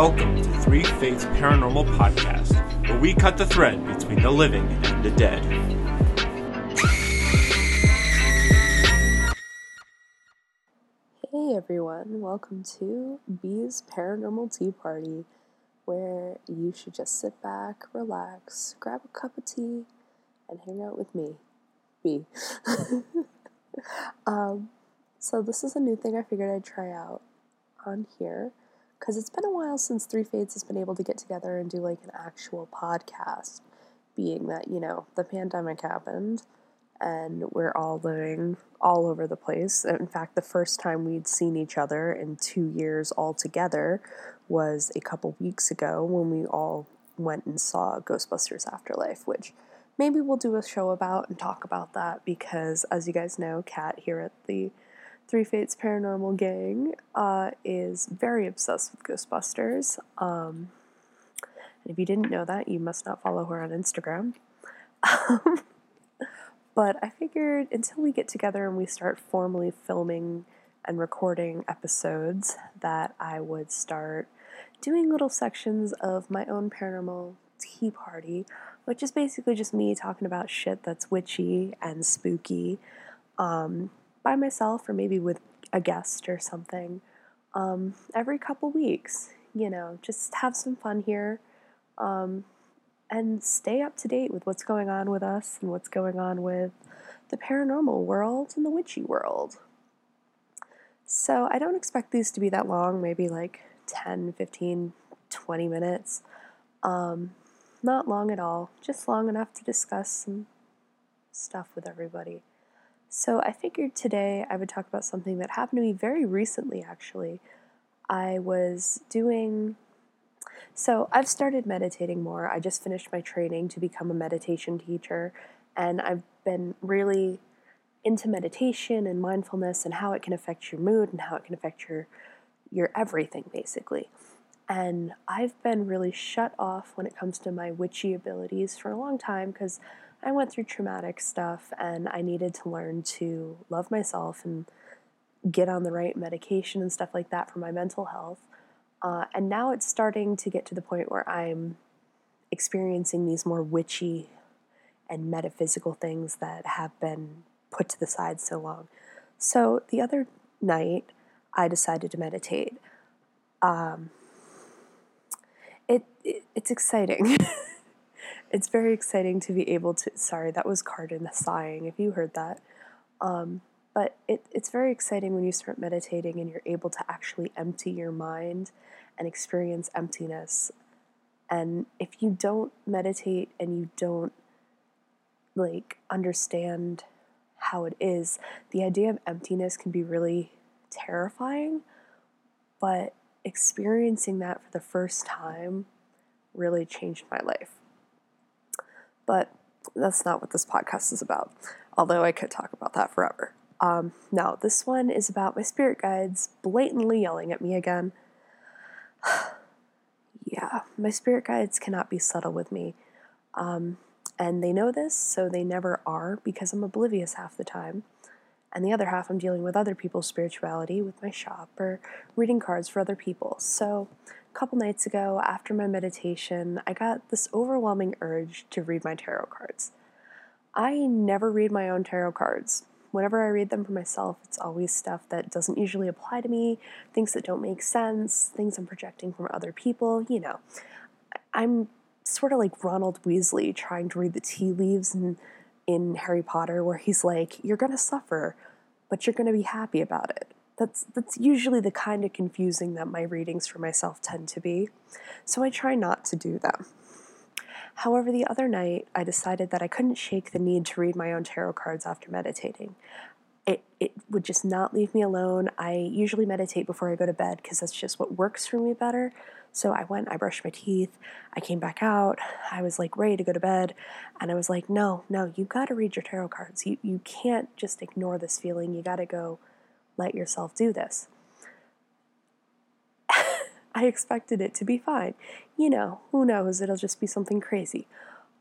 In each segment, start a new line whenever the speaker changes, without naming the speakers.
Welcome to Three Fates Paranormal Podcast, where we cut the thread between the living and the dead.
Hey everyone, welcome to Bee's Paranormal Tea Party, where you should just sit back, relax, grab a cup of tea, and hang out with me, Bee. um, so, this is a new thing I figured I'd try out on here because it's been a while since Three Fates has been able to get together and do like an actual podcast, being that, you know, the pandemic happened and we're all living all over the place. In fact, the first time we'd seen each other in two years all together was a couple weeks ago when we all went and saw Ghostbusters Afterlife, which maybe we'll do a show about and talk about that because, as you guys know, Kat here at the Three Fates Paranormal Gang uh, is very obsessed with Ghostbusters. Um, and if you didn't know that, you must not follow her on Instagram. but I figured until we get together and we start formally filming and recording episodes, that I would start doing little sections of my own paranormal tea party, which is basically just me talking about shit that's witchy and spooky. Um, by myself or maybe with a guest or something um, every couple weeks. You know, just have some fun here um, and stay up to date with what's going on with us and what's going on with the paranormal world and the witchy world. So I don't expect these to be that long, maybe like 10, 15, 20 minutes. Um, not long at all, just long enough to discuss some stuff with everybody. So I figured today I would talk about something that happened to me very recently, actually. I was doing. So I've started meditating more. I just finished my training to become a meditation teacher, and I've been really into meditation and mindfulness and how it can affect your mood and how it can affect your your everything basically. And I've been really shut off when it comes to my witchy abilities for a long time because I went through traumatic stuff and I needed to learn to love myself and get on the right medication and stuff like that for my mental health. Uh, and now it's starting to get to the point where I'm experiencing these more witchy and metaphysical things that have been put to the side so long. So the other night, I decided to meditate. Um, it, it it's exciting. it's very exciting to be able to. Sorry, that was Carden sighing. If you heard that, um, but it, it's very exciting when you start meditating and you're able to actually empty your mind and experience emptiness. And if you don't meditate and you don't like understand how it is, the idea of emptiness can be really terrifying. But experiencing that for the first time really changed my life. But that's not what this podcast is about, although I could talk about that forever. Um, now, this one is about my spirit guides blatantly yelling at me again. yeah, my spirit guides cannot be subtle with me. Um, and they know this, so they never are because I'm oblivious half the time. And the other half, I'm dealing with other people's spirituality with my shop or reading cards for other people. So couple nights ago, after my meditation, I got this overwhelming urge to read my tarot cards. I never read my own tarot cards. Whenever I read them for myself, it's always stuff that doesn't usually apply to me, things that don't make sense, things I'm projecting from other people, you know. I'm sort of like Ronald Weasley trying to read the tea leaves in, in Harry Potter, where he's like, You're gonna suffer, but you're gonna be happy about it. That's, that's usually the kind of confusing that my readings for myself tend to be, so I try not to do them. However, the other night I decided that I couldn't shake the need to read my own tarot cards after meditating. It, it would just not leave me alone. I usually meditate before I go to bed because that's just what works for me better. So I went, I brushed my teeth, I came back out, I was like ready to go to bed, and I was like, no, no, you gotta read your tarot cards. You, you can't just ignore this feeling. You gotta go let yourself do this. I expected it to be fine. You know, who knows? It'll just be something crazy.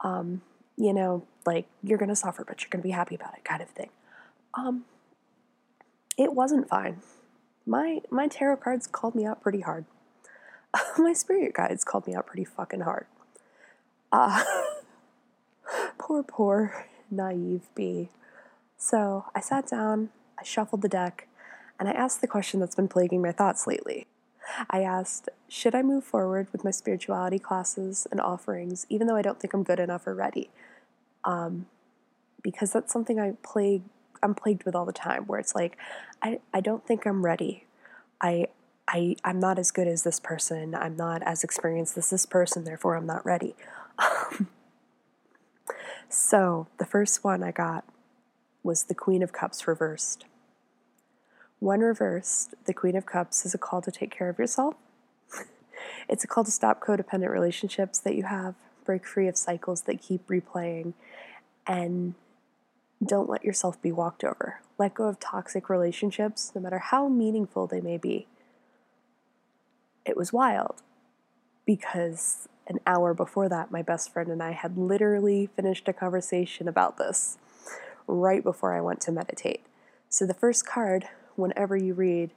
Um, you know, like you're going to suffer, but you're going to be happy about it, kind of thing. Um, it wasn't fine. My my tarot cards called me out pretty hard. my spirit guides called me out pretty fucking hard. Uh, poor, poor, naive bee. So I sat down, I shuffled the deck, and I asked the question that's been plaguing my thoughts lately. I asked, should I move forward with my spirituality classes and offerings, even though I don't think I'm good enough or ready? Um, because that's something I plague, I'm plagued with all the time, where it's like, I, I don't think I'm ready. I, I, I'm not as good as this person. I'm not as experienced as this person, therefore I'm not ready. so the first one I got was the Queen of Cups reversed. When reversed, the Queen of Cups is a call to take care of yourself. it's a call to stop codependent relationships that you have, break free of cycles that keep replaying, and don't let yourself be walked over. Let go of toxic relationships, no matter how meaningful they may be. It was wild because an hour before that, my best friend and I had literally finished a conversation about this right before I went to meditate. So, the first card, whenever you read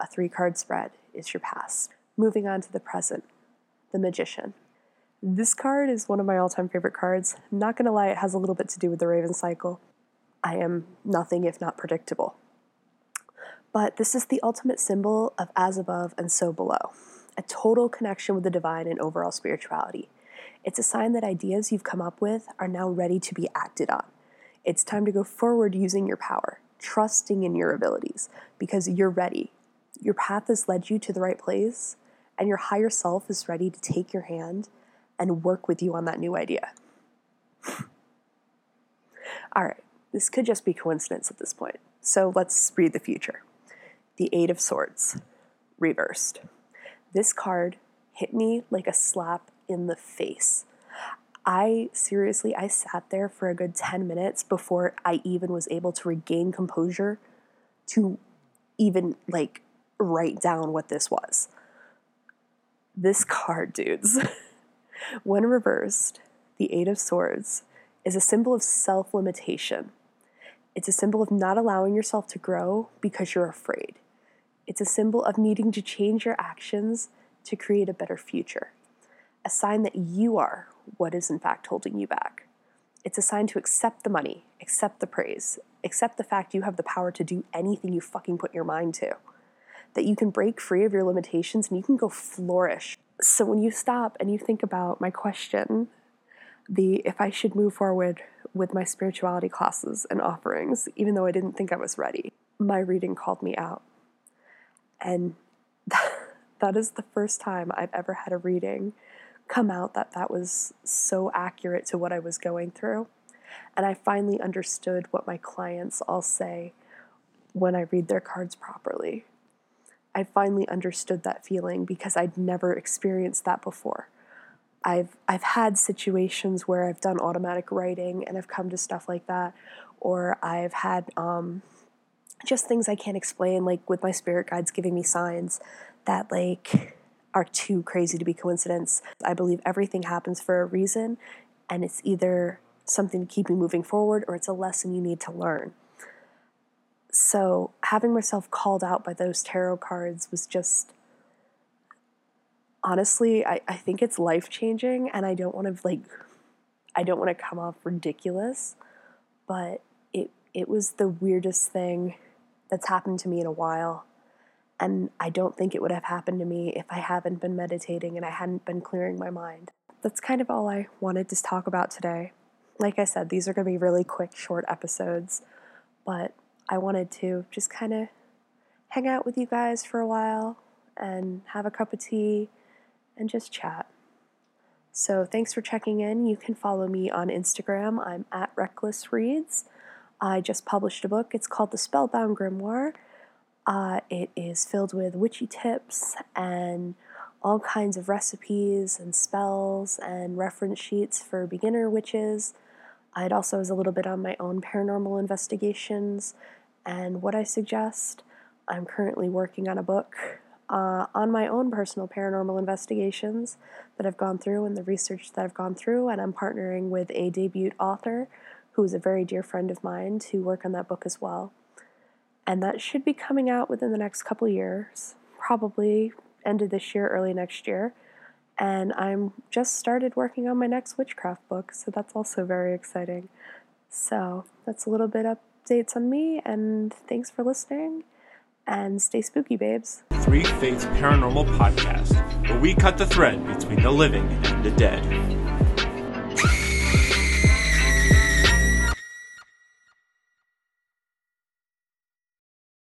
a three card spread, is your past. Moving on to the present, the magician. This card is one of my all time favorite cards. Not gonna lie, it has a little bit to do with the Raven cycle. I am nothing if not predictable. But this is the ultimate symbol of as above and so below a total connection with the divine and overall spirituality. It's a sign that ideas you've come up with are now ready to be acted on. It's time to go forward using your power, trusting in your abilities, because you're ready. Your path has led you to the right place, and your higher self is ready to take your hand and work with you on that new idea. All right, this could just be coincidence at this point. So let's read the future. The Eight of Swords, reversed. This card hit me like a slap in the face. I seriously, I sat there for a good 10 minutes before I even was able to regain composure to even like write down what this was. This card, dudes, when reversed, the Eight of Swords is a symbol of self limitation. It's a symbol of not allowing yourself to grow because you're afraid. It's a symbol of needing to change your actions to create a better future a sign that you are what is in fact holding you back. It's a sign to accept the money, accept the praise, accept the fact you have the power to do anything you fucking put your mind to. That you can break free of your limitations and you can go flourish. So when you stop and you think about my question, the if I should move forward with my spirituality classes and offerings, even though I didn't think I was ready, my reading called me out. And that is the first time I've ever had a reading come out that that was so accurate to what I was going through. And I finally understood what my clients all say when I read their cards properly. I finally understood that feeling because I'd never experienced that before. I've I've had situations where I've done automatic writing and I've come to stuff like that, or I've had um, just things I can't explain, like with my spirit guides giving me signs that like are too crazy to be coincidence. I believe everything happens for a reason, and it's either something to keep you moving forward or it's a lesson you need to learn. So, having myself called out by those tarot cards was just honestly, I, I think it's life changing, and I don't want to like, I don't want to come off ridiculous, but it it was the weirdest thing that's happened to me in a while and I don't think it would have happened to me if I hadn't been meditating and I hadn't been clearing my mind. That's kind of all I wanted to talk about today. Like I said, these are going to be really quick, short episodes, but I wanted to just kind of hang out with you guys for a while and have a cup of tea and just chat. So thanks for checking in. You can follow me on Instagram. I'm at Reckless Reads. I just published a book. It's called The Spellbound Grimoire uh, it is filled with witchy tips and all kinds of recipes and spells and reference sheets for beginner witches. It also has a little bit on my own paranormal investigations and what I suggest. I'm currently working on a book uh, on my own personal paranormal investigations that I've gone through and the research that I've gone through, and I'm partnering with a debut author who is a very dear friend of mine to work on that book as well and that should be coming out within the next couple years, probably end of this year, early next year. And I'm just started working on my next witchcraft book, so that's also very exciting. So that's a little bit updates on me, and thanks for listening. And stay spooky, babes.
Three Fates Paranormal Podcast, where we cut the thread between the living and the dead.